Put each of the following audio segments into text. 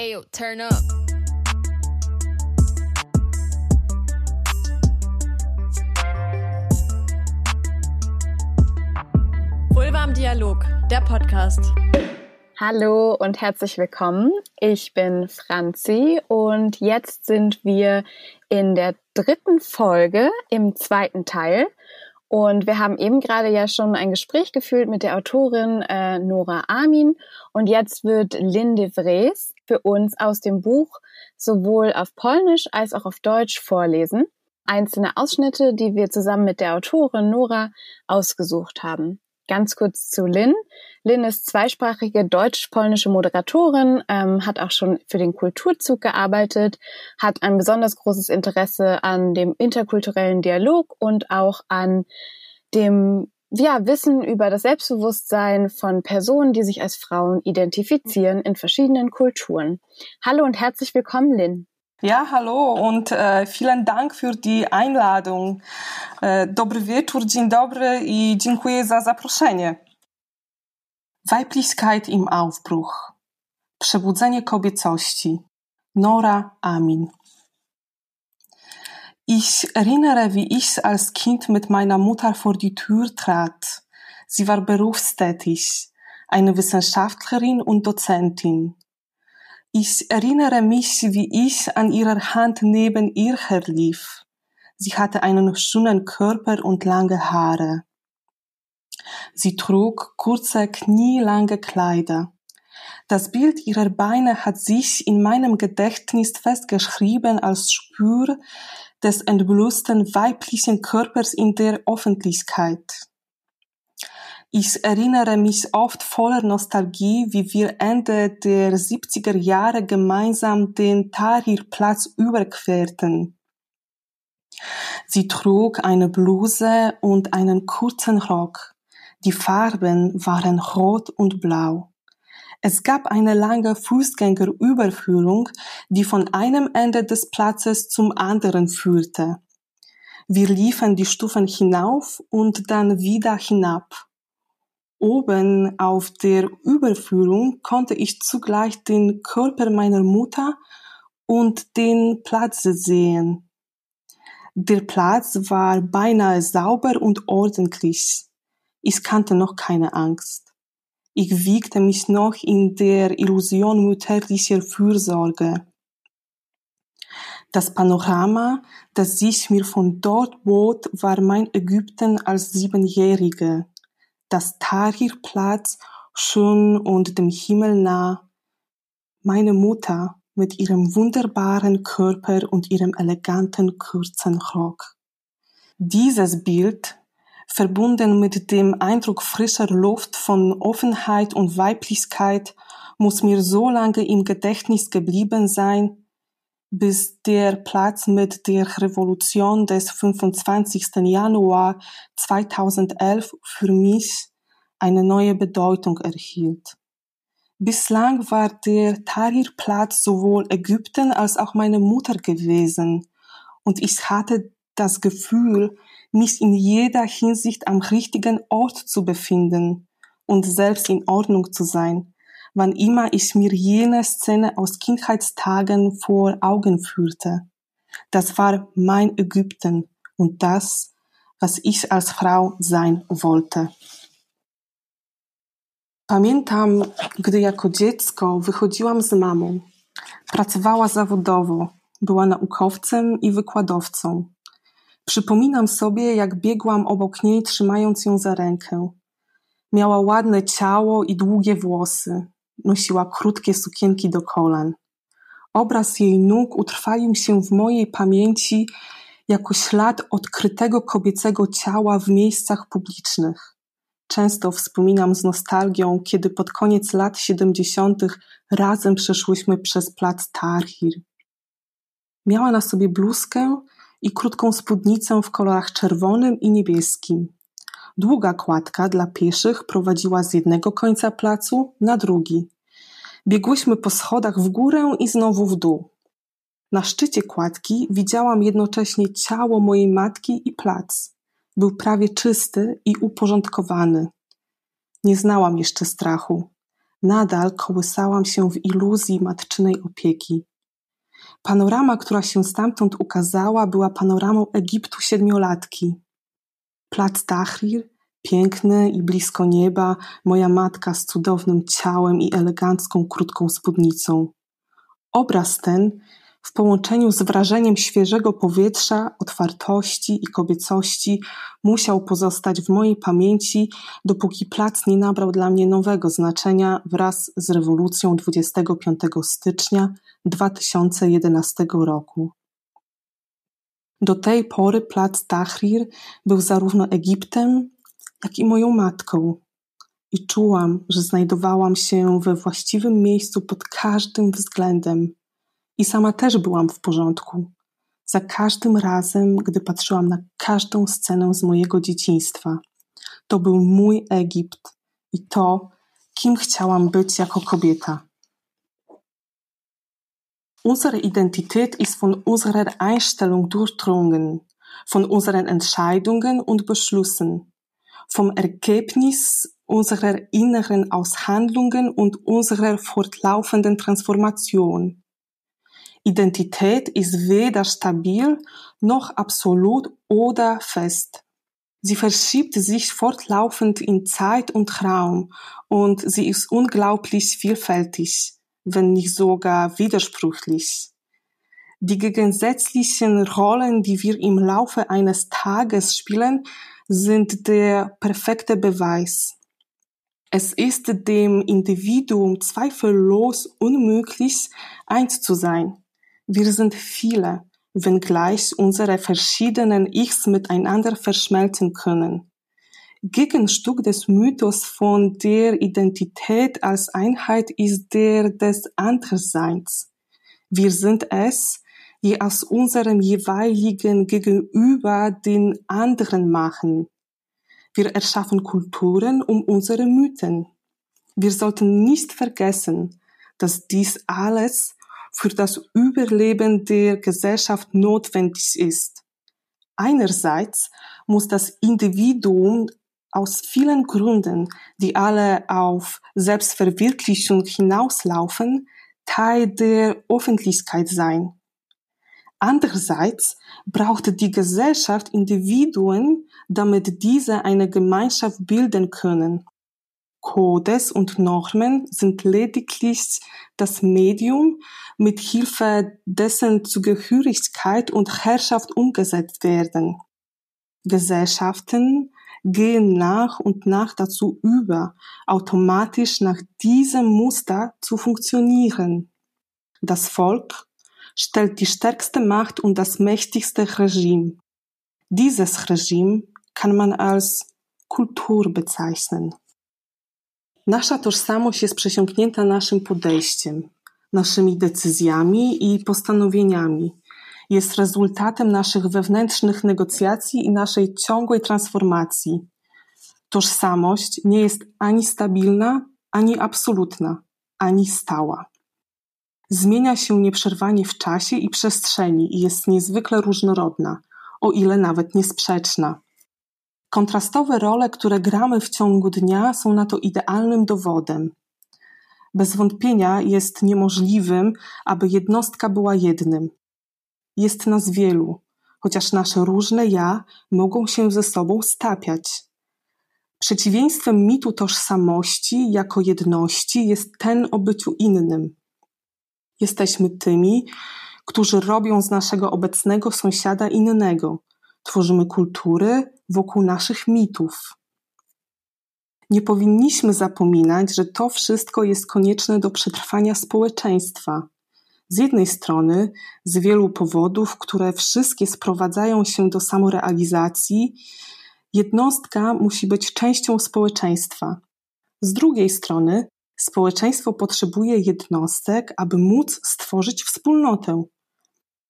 Ayo, turn up. Vulva im Dialog, der Podcast. Hallo und herzlich willkommen. Ich bin Franzi und jetzt sind wir in der dritten Folge im zweiten Teil. Und wir haben eben gerade ja schon ein Gespräch geführt mit der Autorin äh, Nora Armin. Und jetzt wird Linde Vries für uns aus dem Buch sowohl auf Polnisch als auch auf Deutsch vorlesen. Einzelne Ausschnitte, die wir zusammen mit der Autorin Nora ausgesucht haben. Ganz kurz zu Lynn. Lynn ist zweisprachige deutsch-polnische Moderatorin, ähm, hat auch schon für den Kulturzug gearbeitet, hat ein besonders großes Interesse an dem interkulturellen Dialog und auch an dem ja, Wissen über das Selbstbewusstsein von Personen, die sich als Frauen identifizieren in verschiedenen Kulturen. Hallo und herzlich willkommen, Lynn. Ja, hallo und äh, vielen Dank für die Einladung. E, dobry wieczór, dzień dobry i dziękuję za zaproszenie. Weiblichkeit im Aufbruch. Przebudzenie kobiecości. Nora Amin. Ich erinnere, wie ich als Kind mit meiner Mutter vor die Tür trat. Sie war berufstätig, eine Wissenschaftlerin und Dozentin. Ich erinnere mich, wie ich an ihrer Hand neben ihr herlief. Sie hatte einen schönen Körper und lange Haare. Sie trug kurze, knielange Kleider. Das Bild ihrer Beine hat sich in meinem Gedächtnis festgeschrieben als Spür des entblößten weiblichen Körpers in der Öffentlichkeit. Ich erinnere mich oft voller Nostalgie, wie wir Ende der 70er Jahre gemeinsam den Tahrirplatz überquerten. Sie trug eine Bluse und einen kurzen Rock. Die Farben waren rot und blau. Es gab eine lange Fußgängerüberführung, die von einem Ende des Platzes zum anderen führte. Wir liefen die Stufen hinauf und dann wieder hinab. Oben auf der Überführung konnte ich zugleich den Körper meiner Mutter und den Platz sehen. Der Platz war beinahe sauber und ordentlich. Ich kannte noch keine Angst. Ich wiegte mich noch in der Illusion mütterlicher Fürsorge. Das Panorama, das sich mir von dort bot, war mein Ägypten als Siebenjährige das Tahrirplatz schön und dem Himmel nah, meine Mutter mit ihrem wunderbaren Körper und ihrem eleganten kurzen Rock. Dieses Bild, verbunden mit dem Eindruck frischer Luft von Offenheit und Weiblichkeit, muss mir so lange im Gedächtnis geblieben sein, bis der Platz mit der Revolution des 25. Januar 2011 für mich eine neue Bedeutung erhielt. Bislang war der Tahrir-Platz sowohl Ägypten als auch meine Mutter gewesen und ich hatte das Gefühl, mich in jeder Hinsicht am richtigen Ort zu befinden und selbst in Ordnung zu sein, wann immer ich mir jene Szene aus Kindheitstagen vor Augen führte. Das war mein Ägypten und das, was ich als Frau sein wollte. Pamiętam, gdy jako dziecko wychodziłam z mamą. Pracowała zawodowo, była naukowcem i wykładowcą. Przypominam sobie, jak biegłam obok niej, trzymając ją za rękę. Miała ładne ciało i długie włosy. Nosiła krótkie sukienki do kolan. Obraz jej nóg utrwalił się w mojej pamięci jako ślad odkrytego kobiecego ciała w miejscach publicznych. Często wspominam z nostalgią, kiedy pod koniec lat siedemdziesiątych razem przeszłyśmy przez plac Tahrir. Miała na sobie bluzkę i krótką spódnicę w kolorach czerwonym i niebieskim. Długa kładka dla pieszych prowadziła z jednego końca placu na drugi. Biegłyśmy po schodach w górę i znowu w dół. Na szczycie kładki widziałam jednocześnie ciało mojej matki i plac. Był prawie czysty i uporządkowany. Nie znałam jeszcze strachu, Nadal kołysałam się w iluzji matczynej opieki. Panorama, która się stamtąd ukazała, była panoramą Egiptu siedmiolatki. Plac Tahrir, piękny i blisko nieba, moja matka z cudownym ciałem i elegancką, krótką spódnicą. Obraz ten w połączeniu z wrażeniem świeżego powietrza, otwartości i kobiecości musiał pozostać w mojej pamięci, dopóki plac nie nabrał dla mnie nowego znaczenia wraz z rewolucją 25 stycznia 2011 roku. Do tej pory plac Tahrir był zarówno Egiptem, jak i moją matką. I czułam, że znajdowałam się we właściwym miejscu pod każdym względem. I sama też byłam w porządku. Za każdym razem, gdy patrzyłam na każdą scenę z mojego dzieciństwa. To był mój Egipt i to, kim chciałam być jako kobieta. Unsere Identität ist von unserer Einstellung durchdrungen, von unseren Entscheidungen und Beschlüssen, vom Ergebnis unserer inneren Aushandlungen und unserer fortlaufenden Transformation. Identität ist weder stabil noch absolut oder fest. Sie verschiebt sich fortlaufend in Zeit und Raum und sie ist unglaublich vielfältig, wenn nicht sogar widersprüchlich. Die gegensätzlichen Rollen, die wir im Laufe eines Tages spielen, sind der perfekte Beweis. Es ist dem Individuum zweifellos unmöglich, eins zu sein. Wir sind viele, wenngleich unsere verschiedenen Ichs miteinander verschmelzen können. Gegenstück des Mythos von der Identität als Einheit ist der des Andersseins. Wir sind es, die aus unserem jeweiligen Gegenüber den anderen machen. Wir erschaffen Kulturen um unsere Mythen. Wir sollten nicht vergessen, dass dies alles für das Überleben der Gesellschaft notwendig ist. Einerseits muss das Individuum aus vielen Gründen, die alle auf Selbstverwirklichung hinauslaufen, Teil der Öffentlichkeit sein. Andererseits braucht die Gesellschaft Individuen, damit diese eine Gemeinschaft bilden können. Codes und Normen sind lediglich das Medium, mit Hilfe dessen Zugehörigkeit und Herrschaft umgesetzt werden. Gesellschaften gehen nach und nach dazu über, automatisch nach diesem Muster zu funktionieren. Das Volk stellt die stärkste Macht und das mächtigste Regime. Dieses Regime kann man als Kultur bezeichnen. Nasza tożsamość jest przesiąknięta naszym podejściem, naszymi decyzjami i postanowieniami. Jest rezultatem naszych wewnętrznych negocjacji i naszej ciągłej transformacji. Tożsamość nie jest ani stabilna, ani absolutna, ani stała. Zmienia się nieprzerwanie w czasie i przestrzeni i jest niezwykle różnorodna, o ile nawet niesprzeczna. Kontrastowe role, które gramy w ciągu dnia, są na to idealnym dowodem. Bez wątpienia jest niemożliwym, aby jednostka była jednym. Jest nas wielu, chociaż nasze różne ja mogą się ze sobą stapiać. Przeciwieństwem mitu tożsamości jako jedności jest ten o byciu innym. Jesteśmy tymi, którzy robią z naszego obecnego sąsiada innego. Tworzymy kultury wokół naszych mitów. Nie powinniśmy zapominać, że to wszystko jest konieczne do przetrwania społeczeństwa. Z jednej strony, z wielu powodów, które wszystkie sprowadzają się do samorealizacji, jednostka musi być częścią społeczeństwa. Z drugiej strony, społeczeństwo potrzebuje jednostek, aby móc stworzyć wspólnotę.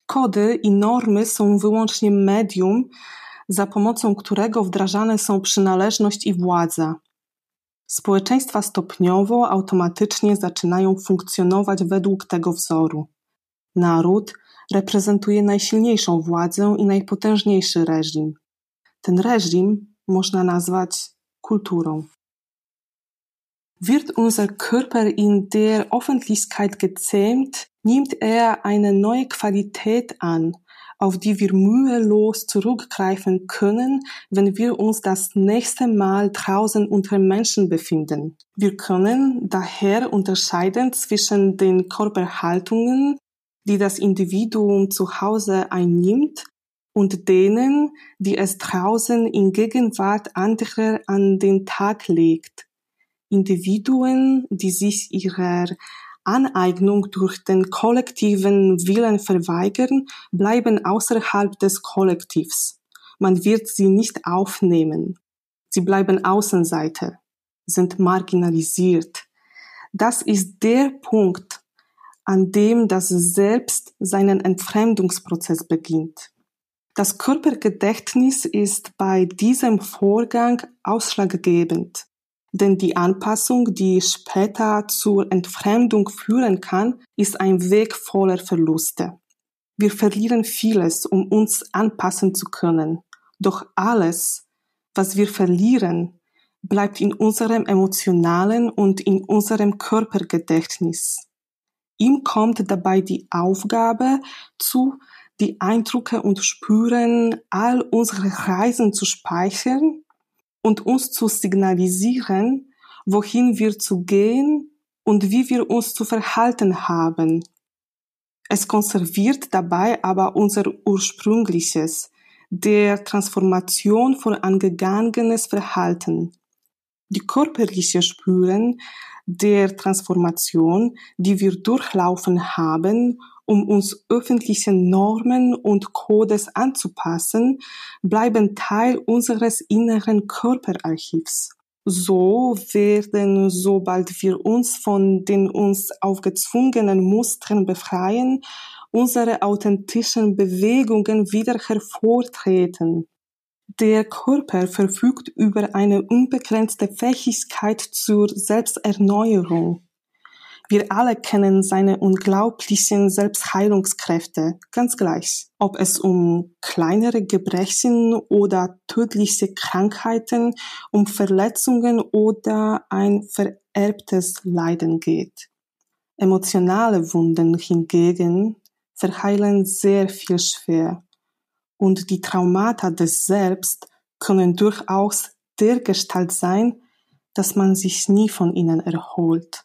Kody i normy są wyłącznie medium, za pomocą którego wdrażane są przynależność i władza. Społeczeństwa stopniowo, automatycznie zaczynają funkcjonować według tego wzoru. Naród reprezentuje najsilniejszą władzę i najpotężniejszy reżim. Ten reżim można nazwać kulturą. Wird unser Körper in der Öffentlichkeit gezähmt, nimmt er eine neue Qualität an, auf die wir mühelos zurückgreifen können, wenn wir uns das nächste Mal draußen unter Menschen befinden. Wir können daher unterscheiden zwischen den Körperhaltungen, die das Individuum zu Hause einnimmt, und denen, die es draußen in Gegenwart anderer an den Tag legt. Individuen, die sich ihrer Aneignung durch den kollektiven Willen verweigern, bleiben außerhalb des Kollektivs. Man wird sie nicht aufnehmen. Sie bleiben Außenseiter, sind marginalisiert. Das ist der Punkt, an dem das Selbst seinen Entfremdungsprozess beginnt. Das Körpergedächtnis ist bei diesem Vorgang ausschlaggebend. Denn die Anpassung, die später zur Entfremdung führen kann, ist ein Weg voller Verluste. Wir verlieren vieles, um uns anpassen zu können. Doch alles, was wir verlieren, bleibt in unserem emotionalen und in unserem Körpergedächtnis. Ihm kommt dabei die Aufgabe zu, die Eindrücke und Spüren all unsere Reisen zu speichern und uns zu signalisieren, wohin wir zu gehen und wie wir uns zu verhalten haben. Es konserviert dabei aber unser ursprüngliches, der Transformation vorangegangenes Verhalten. Die körperliche Spüren der Transformation, die wir durchlaufen haben um uns öffentlichen Normen und Codes anzupassen, bleiben Teil unseres inneren Körperarchivs. So werden, sobald wir uns von den uns aufgezwungenen Mustern befreien, unsere authentischen Bewegungen wieder hervortreten. Der Körper verfügt über eine unbegrenzte Fähigkeit zur Selbsterneuerung. Wir alle kennen seine unglaublichen Selbstheilungskräfte, ganz gleich, ob es um kleinere Gebrechen oder tödliche Krankheiten, um Verletzungen oder ein vererbtes Leiden geht. Emotionale Wunden hingegen verheilen sehr viel schwer und die Traumata des Selbst können durchaus der Gestalt sein, dass man sich nie von ihnen erholt.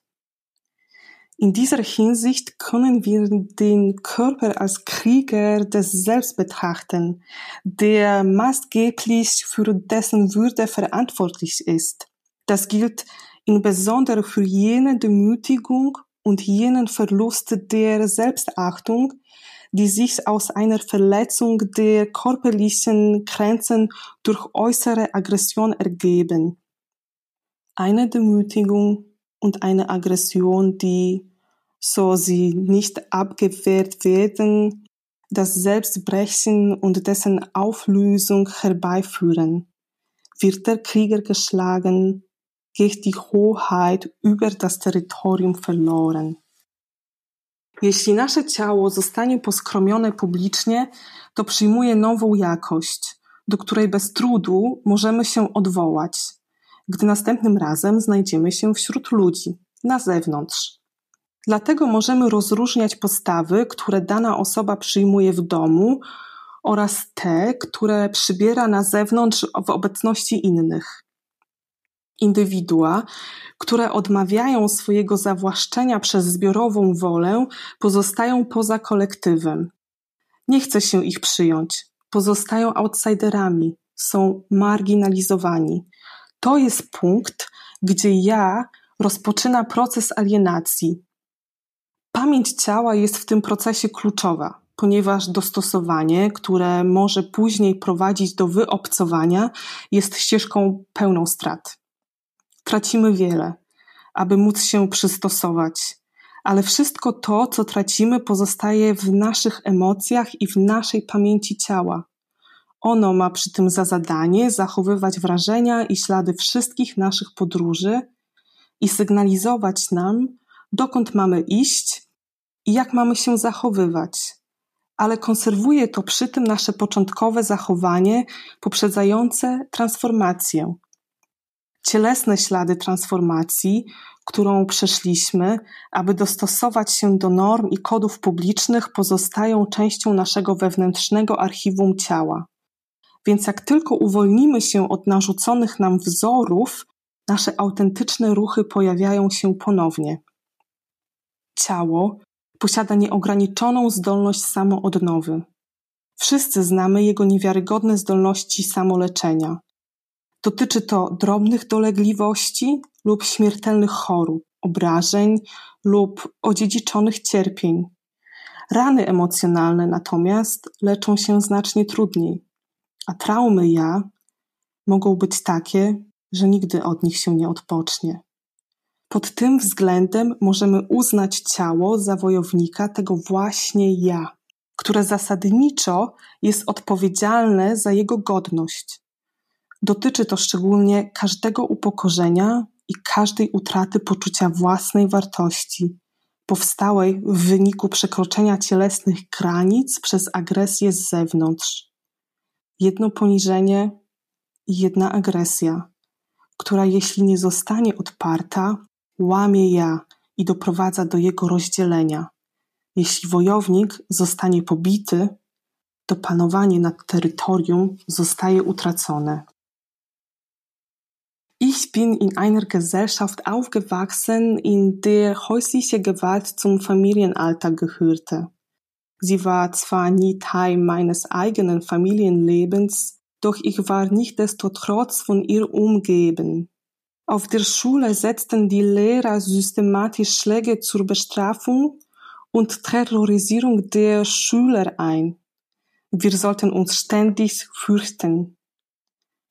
In dieser Hinsicht können wir den Körper als Krieger des Selbst betrachten, der maßgeblich für dessen Würde verantwortlich ist. Das gilt insbesondere für jene Demütigung und jenen Verlust der Selbstachtung, die sich aus einer Verletzung der körperlichen Grenzen durch äußere Aggression ergeben. Eine Demütigung und eine Aggression, die so sie nicht abgewehrt werden, das Selbstbrechen und dessen Auflösung herbeiführen. Wird der Krieger geschlagen, geht die Hoheit über das Territorium verloren. Jeśli nasze ciało zostanie poskromione publicznie, to przyjmuje nową jakość, do której bez trudu możemy się odwołać, gdy następnym razem znajdziemy się wśród ludzi, na zewnątrz. Dlatego możemy rozróżniać postawy, które dana osoba przyjmuje w domu oraz te, które przybiera na zewnątrz w obecności innych. Indywidua, które odmawiają swojego zawłaszczenia przez zbiorową wolę, pozostają poza kolektywem. Nie chce się ich przyjąć, pozostają outsiderami, są marginalizowani. To jest punkt, gdzie ja rozpoczyna proces alienacji, Pamięć ciała jest w tym procesie kluczowa, ponieważ dostosowanie, które może później prowadzić do wyobcowania, jest ścieżką pełną strat. Tracimy wiele, aby móc się przystosować, ale wszystko to, co tracimy, pozostaje w naszych emocjach i w naszej pamięci ciała. Ono ma przy tym za zadanie zachowywać wrażenia i ślady wszystkich naszych podróży i sygnalizować nam, dokąd mamy iść i jak mamy się zachowywać. Ale konserwuje to przy tym nasze początkowe zachowanie poprzedzające transformację. cielesne ślady transformacji, którą przeszliśmy, aby dostosować się do norm i kodów publicznych, pozostają częścią naszego wewnętrznego archiwum ciała. Więc jak tylko uwolnimy się od narzuconych nam wzorów, nasze autentyczne ruchy pojawiają się ponownie. Ciało posiada nieograniczoną zdolność samoodnowy. Wszyscy znamy jego niewiarygodne zdolności samoleczenia. Dotyczy to drobnych dolegliwości lub śmiertelnych chorób, obrażeń lub odziedziczonych cierpień. Rany emocjonalne natomiast leczą się znacznie trudniej, a traumy ja mogą być takie, że nigdy od nich się nie odpocznie. Pod tym względem możemy uznać ciało za wojownika tego właśnie ja, które zasadniczo jest odpowiedzialne za jego godność. Dotyczy to szczególnie każdego upokorzenia i każdej utraty poczucia własnej wartości, powstałej w wyniku przekroczenia cielesnych granic przez agresję z zewnątrz. Jedno poniżenie i jedna agresja, która jeśli nie zostanie odparta, łamie ja i doprowadza do jego rozdzielenia. Jeśli wojownik zostanie pobity, to panowanie nad terytorium zostaje utracone. Ich bin in einer Gesellschaft aufgewachsen, in der häusliche Gewalt zum Familienalltag gehörte. Sie war zwar nie Teil meines eigenen Familienlebens, doch ich war nicht desto trotz von ihr umgeben. Auf der Schule setzten die Lehrer systematisch Schläge zur Bestrafung und Terrorisierung der Schüler ein. Wir sollten uns ständig fürchten.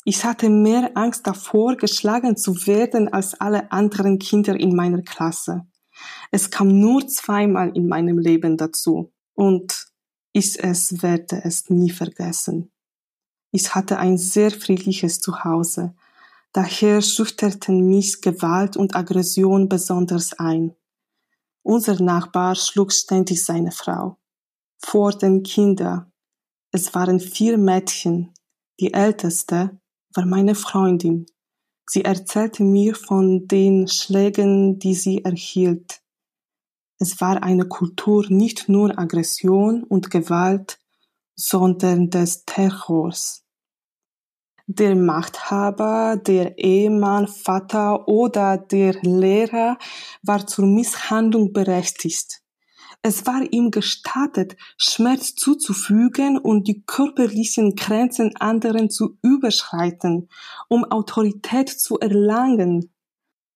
Ich hatte mehr Angst davor, geschlagen zu werden als alle anderen Kinder in meiner Klasse. Es kam nur zweimal in meinem Leben dazu und ich es werde es nie vergessen. Ich hatte ein sehr friedliches Zuhause. Daher schüchterten mich Gewalt und Aggression besonders ein. Unser Nachbar schlug ständig seine Frau. Vor den Kindern. Es waren vier Mädchen. Die älteste war meine Freundin. Sie erzählte mir von den Schlägen, die sie erhielt. Es war eine Kultur nicht nur Aggression und Gewalt, sondern des Terrors. Der Machthaber, der Ehemann, Vater oder der Lehrer war zur Misshandlung berechtigt. Es war ihm gestattet, Schmerz zuzufügen und die körperlichen Grenzen anderen zu überschreiten, um Autorität zu erlangen.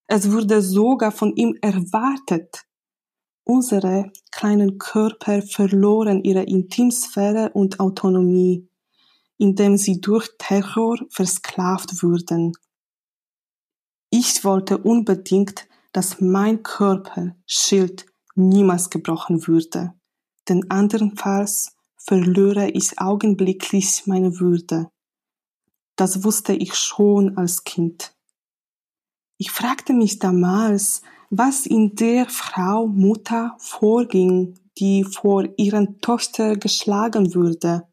Es wurde sogar von ihm erwartet. Unsere kleinen Körper verloren ihre Intimsphäre und Autonomie, indem sie durch Terror versklavt wurden. Ich wollte unbedingt, dass mein Körper Schild niemals gebrochen würde, denn andernfalls verlöre ich augenblicklich meine Würde. Das wusste ich schon als Kind. Ich fragte mich damals, was in der Frau Mutter vorging, die vor ihren Tochter geschlagen würde.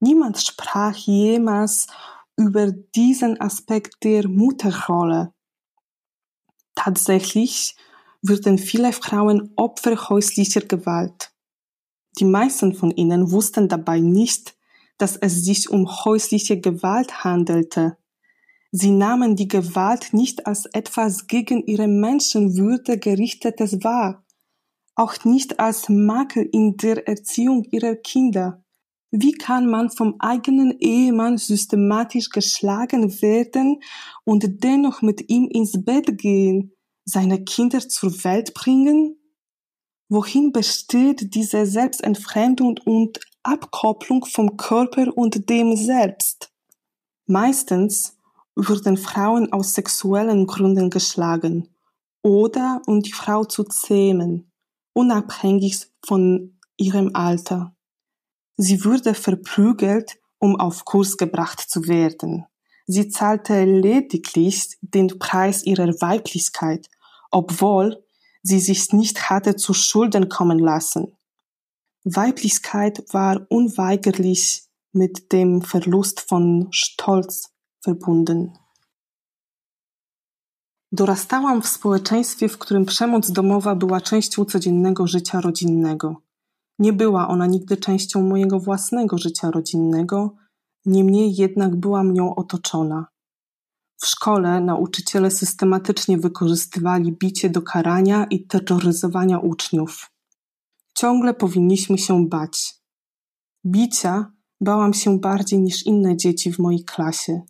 Niemand sprach jemals über diesen Aspekt der Mutterrolle. Tatsächlich würden viele Frauen Opfer häuslicher Gewalt. Die meisten von ihnen wussten dabei nicht, dass es sich um häusliche Gewalt handelte. Sie nahmen die Gewalt nicht als etwas gegen ihre Menschenwürde gerichtetes wahr, auch nicht als Makel in der Erziehung ihrer Kinder. Wie kann man vom eigenen Ehemann systematisch geschlagen werden und dennoch mit ihm ins Bett gehen? seine Kinder zur Welt bringen? Wohin besteht diese Selbstentfremdung und Abkopplung vom Körper und dem Selbst? Meistens wurden Frauen aus sexuellen Gründen geschlagen oder um die Frau zu zähmen, unabhängig von ihrem Alter. Sie wurde verprügelt, um auf Kurs gebracht zu werden. Sie zahlte lediglich den Preis ihrer Weiblichkeit obwohl sie sich nicht hatte zu Schulden kommen lassen. Weiblichkeit war unweigerlich mit dem Verlust von Stolz verbunden. Dorastałam w społeczeństwie, w którym przemoc domowa była częścią codziennego życia rodzinnego. Nie była ona nigdy częścią mojego własnego życia rodzinnego, niemniej jednak byłam nią otoczona. W szkole nauczyciele systematycznie wykorzystywali bicie do karania i terroryzowania uczniów. Ciągle powinniśmy się bać. Bicia bałam się bardziej niż inne dzieci w mojej klasie.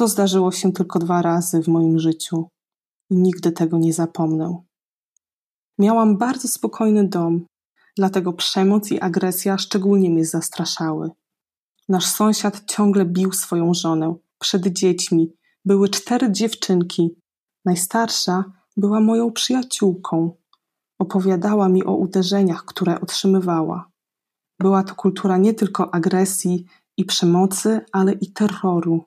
To zdarzyło się tylko dwa razy w moim życiu i nigdy tego nie zapomnę. Miałam bardzo spokojny dom, dlatego przemoc i agresja szczególnie mnie zastraszały. Nasz sąsiad ciągle bił swoją żonę przed dziećmi. Były cztery dziewczynki. Najstarsza była moją przyjaciółką. Opowiadała mi o uderzeniach, które otrzymywała. Była to kultura nie tylko agresji i przemocy, ale i terroru.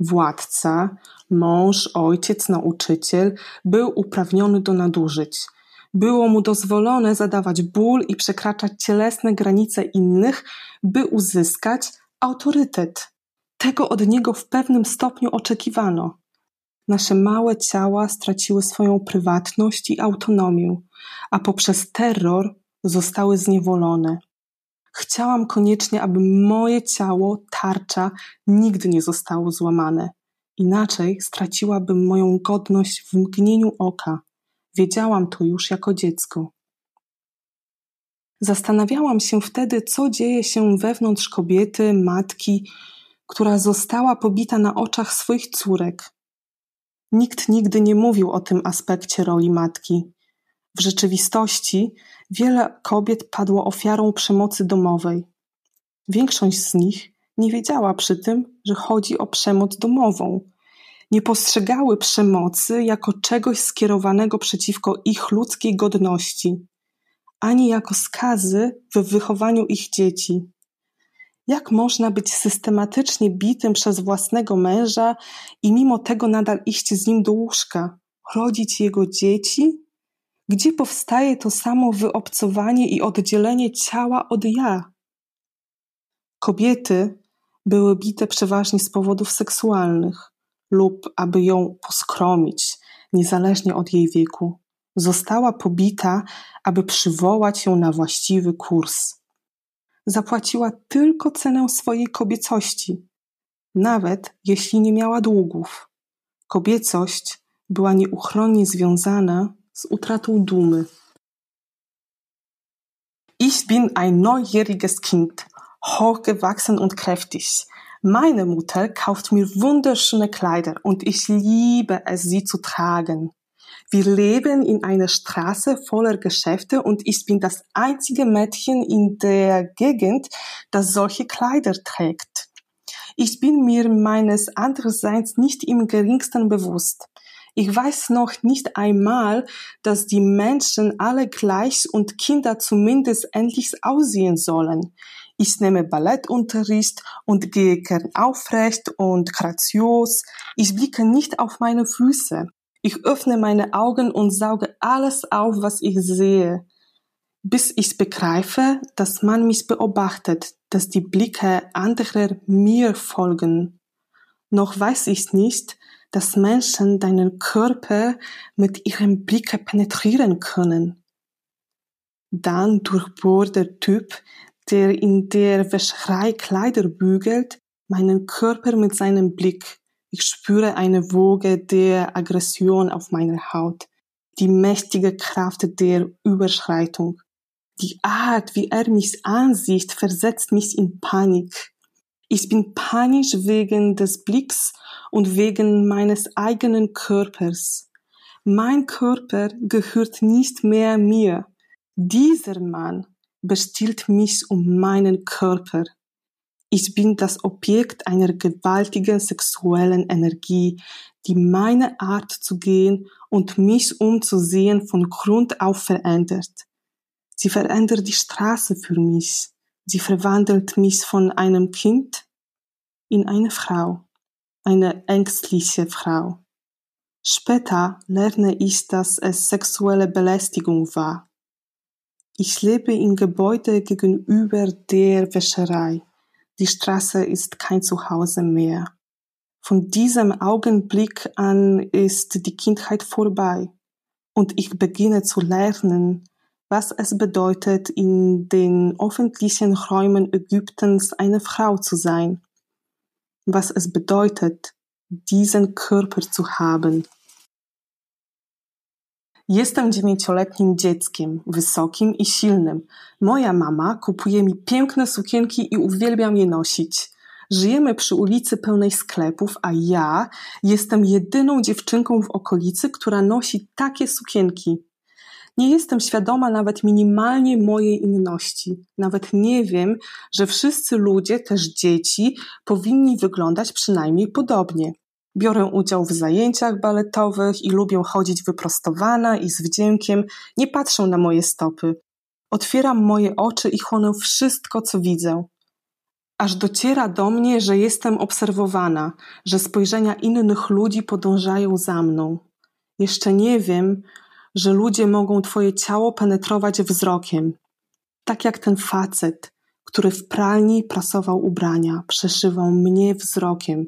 Władca, mąż, ojciec, nauczyciel był uprawniony do nadużyć. Było mu dozwolone zadawać ból i przekraczać cielesne granice innych, by uzyskać autorytet. Tego od niego w pewnym stopniu oczekiwano. Nasze małe ciała straciły swoją prywatność i autonomię, a poprzez terror zostały zniewolone. Chciałam koniecznie, aby moje ciało, tarcza, nigdy nie zostało złamane. Inaczej straciłabym moją godność w mgnieniu oka. Wiedziałam to już jako dziecko. Zastanawiałam się wtedy, co dzieje się wewnątrz kobiety, matki, która została pobita na oczach swoich córek. Nikt nigdy nie mówił o tym aspekcie roli matki. W rzeczywistości wiele kobiet padło ofiarą przemocy domowej. Większość z nich nie wiedziała przy tym, że chodzi o przemoc domową. Nie postrzegały przemocy jako czegoś skierowanego przeciwko ich ludzkiej godności, ani jako skazy w wychowaniu ich dzieci. Jak można być systematycznie bitym przez własnego męża i mimo tego nadal iść z nim do łóżka, rodzić jego dzieci gdzie powstaje to samo wyobcowanie i oddzielenie ciała od ja. Kobiety były bite przeważnie z powodów seksualnych lub aby ją poskromić, niezależnie od jej wieku. Została pobita, aby przywołać ją na właściwy kurs. Zapłaciła tylko cenę swojej kobiecości, nawet jeśli nie miała długów. Kobiecość była nieuchronnie związana z utratą dumy. Ich bin ein neugieриges Kind, hochgewachsen und kräftig. Meine Mutter kauft mir wunderschöne Kleider und ich liebe es, sie zu tragen. Wir leben in einer Straße voller Geschäfte und ich bin das einzige Mädchen in der Gegend, das solche Kleider trägt. Ich bin mir meines Andersseins nicht im geringsten bewusst. Ich weiß noch nicht einmal, dass die Menschen alle gleich und Kinder zumindest ähnlich aussehen sollen. Ich nehme Ballettunterricht und gehe gern aufrecht und grazios. Ich blicke nicht auf meine Füße. Ich öffne meine Augen und sauge alles auf, was ich sehe, bis ich begreife, dass man mich beobachtet, dass die Blicke anderer mir folgen. Noch weiß ich nicht, dass Menschen deinen Körper mit ihrem Blicke penetrieren können. Dann durchbohrt der Typ, der in der Wäscherei Kleider bügelt, meinen Körper mit seinem Blick. Ich spüre eine Woge der Aggression auf meiner Haut, die mächtige Kraft der Überschreitung. Die Art, wie er mich ansieht, versetzt mich in Panik. Ich bin panisch wegen des Blicks und wegen meines eigenen Körpers. Mein Körper gehört nicht mehr mir. Dieser Mann bestiehlt mich um meinen Körper. Ich bin das Objekt einer gewaltigen sexuellen Energie, die meine Art zu gehen und mich umzusehen von Grund auf verändert. Sie verändert die Straße für mich. Sie verwandelt mich von einem Kind in eine Frau, eine ängstliche Frau. Später lerne ich, dass es sexuelle Belästigung war. Ich lebe im Gebäude gegenüber der Wäscherei. Die Straße ist kein Zuhause mehr. Von diesem Augenblick an ist die Kindheit vorbei und ich beginne zu lernen, was es bedeutet, in den öffentlichen Räumen Ägyptens eine Frau zu sein, was es bedeutet, diesen Körper zu haben. Jestem dziewięcioletnim dzieckiem, wysokim i silnym. Moja mama kupuje mi piękne sukienki i uwielbiam je nosić. Żyjemy przy ulicy pełnej sklepów, a ja jestem jedyną dziewczynką w okolicy, która nosi takie sukienki. Nie jestem świadoma nawet minimalnie mojej inności. Nawet nie wiem, że wszyscy ludzie, też dzieci, powinni wyglądać przynajmniej podobnie. Biorę udział w zajęciach baletowych i lubię chodzić wyprostowana i z wdziękiem. Nie patrzę na moje stopy. Otwieram moje oczy i chłonę wszystko, co widzę. Aż dociera do mnie, że jestem obserwowana, że spojrzenia innych ludzi podążają za mną. Jeszcze nie wiem, że ludzie mogą twoje ciało penetrować wzrokiem. Tak jak ten facet, który w pralni prasował ubrania, przeszywał mnie wzrokiem.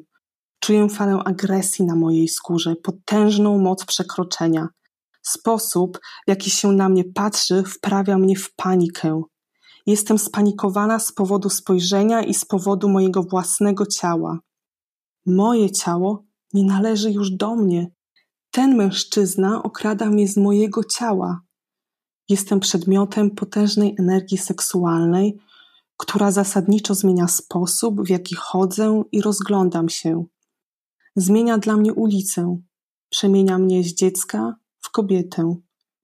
Czuję falę agresji na mojej skórze, potężną moc przekroczenia. Sposób, w jaki się na mnie patrzy, wprawia mnie w panikę. Jestem spanikowana z powodu spojrzenia i z powodu mojego własnego ciała. Moje ciało nie należy już do mnie. Ten mężczyzna okrada mnie z mojego ciała. Jestem przedmiotem potężnej energii seksualnej, która zasadniczo zmienia sposób, w jaki chodzę i rozglądam się. Zmienia dla mnie ulicę, przemienia mnie z dziecka w kobietę,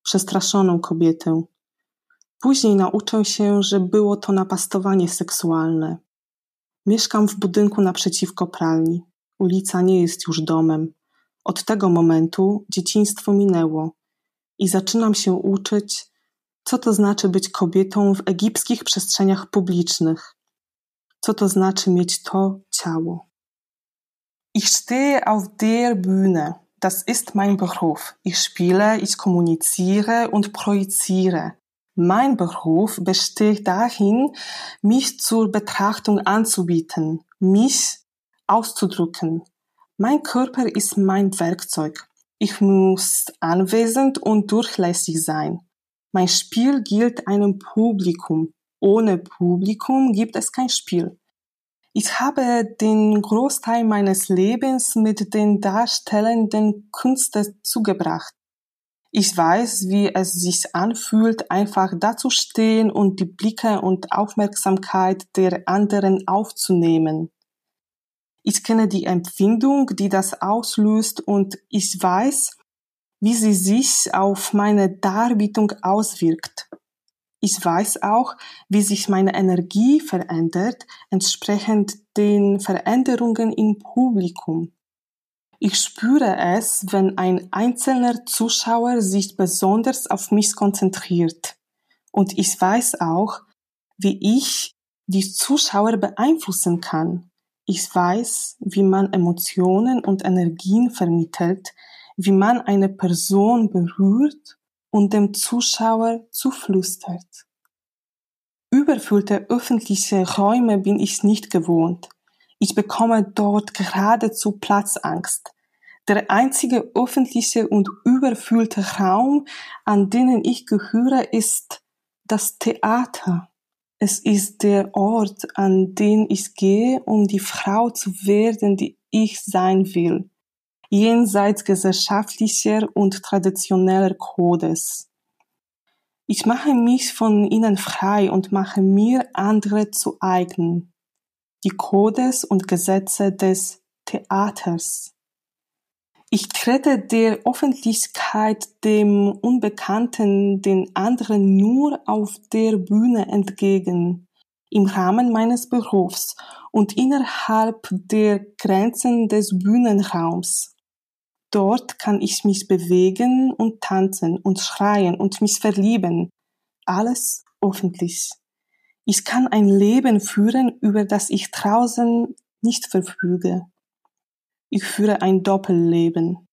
przestraszoną kobietę. Później nauczę się, że było to napastowanie seksualne. Mieszkam w budynku naprzeciwko pralni. Ulica nie jest już domem. Od tego momentu dzieciństwo minęło i zaczynam się uczyć, co to znaczy być kobietą w egipskich przestrzeniach publicznych, co to znaczy mieć to ciało. Ich stehe auf der Bühne. Das ist mein Beruf. Ich spiele, ich kommuniziere und projiziere. Mein Beruf besteht darin, mich zur Betrachtung anzubieten, mich auszudrücken. Mein Körper ist mein Werkzeug. Ich muss anwesend und durchlässig sein. Mein Spiel gilt einem Publikum. Ohne Publikum gibt es kein Spiel. Ich habe den Großteil meines Lebens mit den darstellenden Künsten zugebracht. Ich weiß, wie es sich anfühlt, einfach dazustehen und die Blicke und Aufmerksamkeit der anderen aufzunehmen. Ich kenne die Empfindung, die das auslöst und ich weiß, wie sie sich auf meine Darbietung auswirkt. Ich weiß auch, wie sich meine Energie verändert, entsprechend den Veränderungen im Publikum. Ich spüre es, wenn ein einzelner Zuschauer sich besonders auf mich konzentriert. Und ich weiß auch, wie ich die Zuschauer beeinflussen kann. Ich weiß, wie man Emotionen und Energien vermittelt, wie man eine Person berührt und dem Zuschauer zuflüstert. Überfüllte öffentliche Räume bin ich nicht gewohnt. Ich bekomme dort geradezu Platzangst. Der einzige öffentliche und überfüllte Raum, an den ich gehöre, ist das Theater. Es ist der Ort, an den ich gehe, um die Frau zu werden, die ich sein will, jenseits gesellschaftlicher und traditioneller Codes. Ich mache mich von ihnen frei und mache mir andere zu eigen die Codes und Gesetze des Theaters. Ich trete der Öffentlichkeit, dem Unbekannten, den anderen nur auf der Bühne entgegen, im Rahmen meines Berufs und innerhalb der Grenzen des Bühnenraums. Dort kann ich mich bewegen und tanzen und schreien und mich verlieben. Alles öffentlich. Ich kann ein Leben führen, über das ich draußen nicht verfüge. Ich führe ein Doppelleben.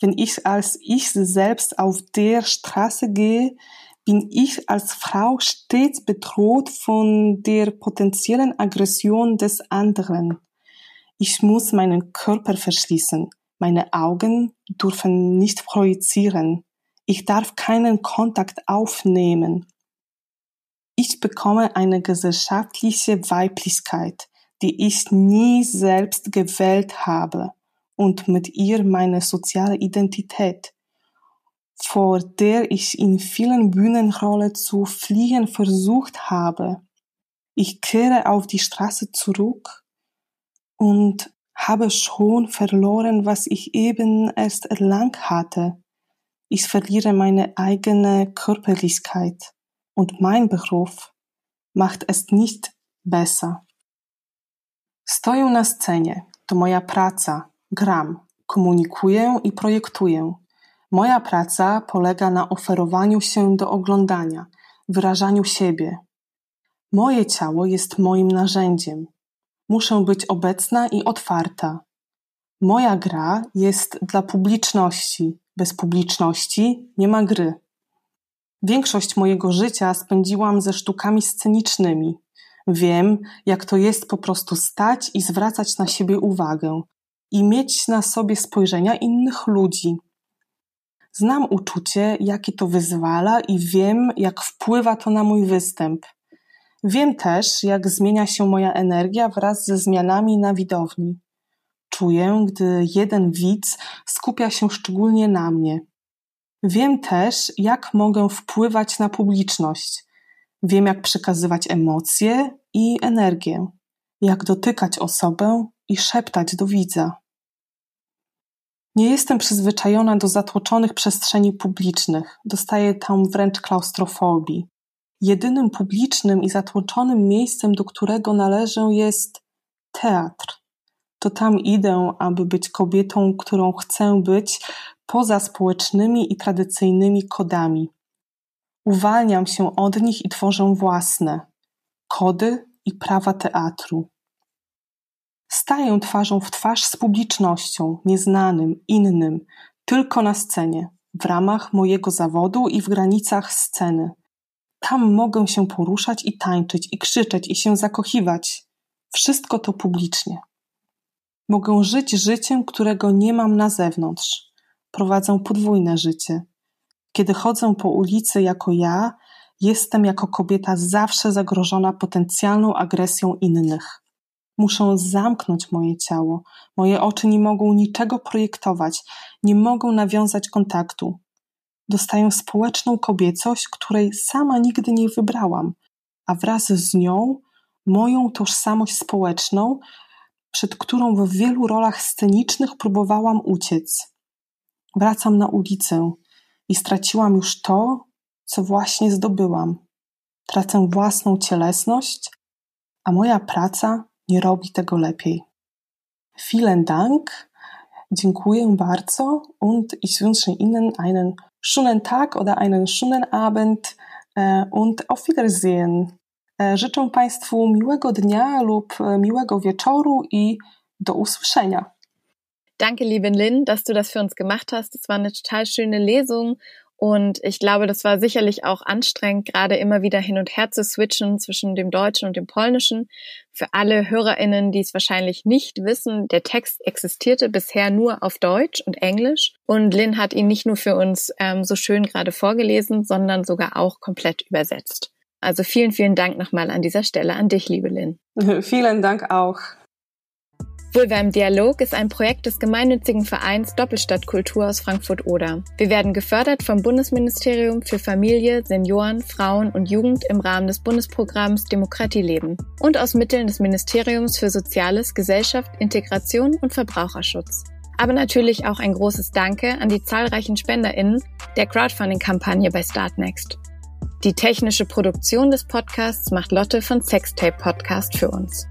Wenn ich als ich selbst auf der Straße gehe, bin ich als Frau stets bedroht von der potenziellen Aggression des anderen. Ich muss meinen Körper verschließen. Meine Augen dürfen nicht projizieren. Ich darf keinen Kontakt aufnehmen. Ich bekomme eine gesellschaftliche Weiblichkeit, die ich nie selbst gewählt habe und mit ihr meine soziale Identität, vor der ich in vielen Bühnenrollen zu fliehen versucht habe. Ich kehre auf die Straße zurück und habe schon verloren, was ich eben erst erlangt hatte. Ich verliere meine eigene Körperlichkeit und mein Beruf macht es nicht besser. Stoję na scenie, to moja praca, gram, komunikuję i projektuję. Moja praca polega na oferowaniu się do oglądania, wyrażaniu siebie. Moje ciało jest moim narzędziem, Muszę być obecna i otwarta. Moja gra jest dla publiczności. Bez publiczności nie ma gry. Większość mojego życia spędziłam ze sztukami scenicznymi. Wiem, jak to jest po prostu stać i zwracać na siebie uwagę i mieć na sobie spojrzenia innych ludzi. Znam uczucie, jakie to wyzwala i wiem, jak wpływa to na mój występ. Wiem też, jak zmienia się moja energia wraz ze zmianami na widowni. Czuję, gdy jeden widz skupia się szczególnie na mnie. Wiem też, jak mogę wpływać na publiczność. Wiem, jak przekazywać emocje i energię, jak dotykać osobę i szeptać do widza. Nie jestem przyzwyczajona do zatłoczonych przestrzeni publicznych, dostaję tam wręcz klaustrofobii. Jedynym publicznym i zatłoczonym miejscem, do którego należę, jest teatr. To tam idę, aby być kobietą, którą chcę być, poza społecznymi i tradycyjnymi kodami. Uwalniam się od nich i tworzę własne kody i prawa teatru. Staję twarzą w twarz z publicznością, nieznanym, innym, tylko na scenie, w ramach mojego zawodu i w granicach sceny tam mogę się poruszać i tańczyć, i krzyczeć, i się zakochiwać. Wszystko to publicznie. Mogę żyć życiem, którego nie mam na zewnątrz. Prowadzę podwójne życie. Kiedy chodzę po ulicy jako ja, jestem jako kobieta zawsze zagrożona potencjalną agresją innych. Muszę zamknąć moje ciało. Moje oczy nie mogą niczego projektować, nie mogą nawiązać kontaktu dostaję społeczną kobiecość, której sama nigdy nie wybrałam, a wraz z nią moją tożsamość społeczną, przed którą w wielu rolach scenicznych próbowałam uciec. Wracam na ulicę i straciłam już to, co właśnie zdobyłam. Tracę własną cielesność, a moja praca nie robi tego lepiej. Vielen Dank, dziękuję bardzo und ich wünsche Ihnen einen schönen Tag oder einen schönen Abend äh, und auf Wiedersehen. Äh, życzę Państwu miłego dnia lub e, miłego wieczoru i do usłyszenia. Danke, liebe Lynn, dass du das für uns gemacht hast. Es war eine total schöne Lesung und ich glaube, das war sicherlich auch anstrengend, gerade immer wieder hin und her zu switchen zwischen dem Deutschen und dem Polnischen. Für alle HörerInnen, die es wahrscheinlich nicht wissen, der Text existierte bisher nur auf Deutsch und Englisch. Und Lynn hat ihn nicht nur für uns ähm, so schön gerade vorgelesen, sondern sogar auch komplett übersetzt. Also vielen, vielen Dank nochmal an dieser Stelle an dich, liebe Lynn. vielen Dank auch. Vulva im Dialog ist ein Projekt des gemeinnützigen Vereins Doppelstadtkultur aus Frankfurt-Oder. Wir werden gefördert vom Bundesministerium für Familie, Senioren, Frauen und Jugend im Rahmen des Bundesprogramms Demokratie leben und aus Mitteln des Ministeriums für Soziales, Gesellschaft, Integration und Verbraucherschutz. Aber natürlich auch ein großes Danke an die zahlreichen SpenderInnen der Crowdfunding-Kampagne bei Startnext. Die technische Produktion des Podcasts macht Lotte von Sextape Podcast für uns.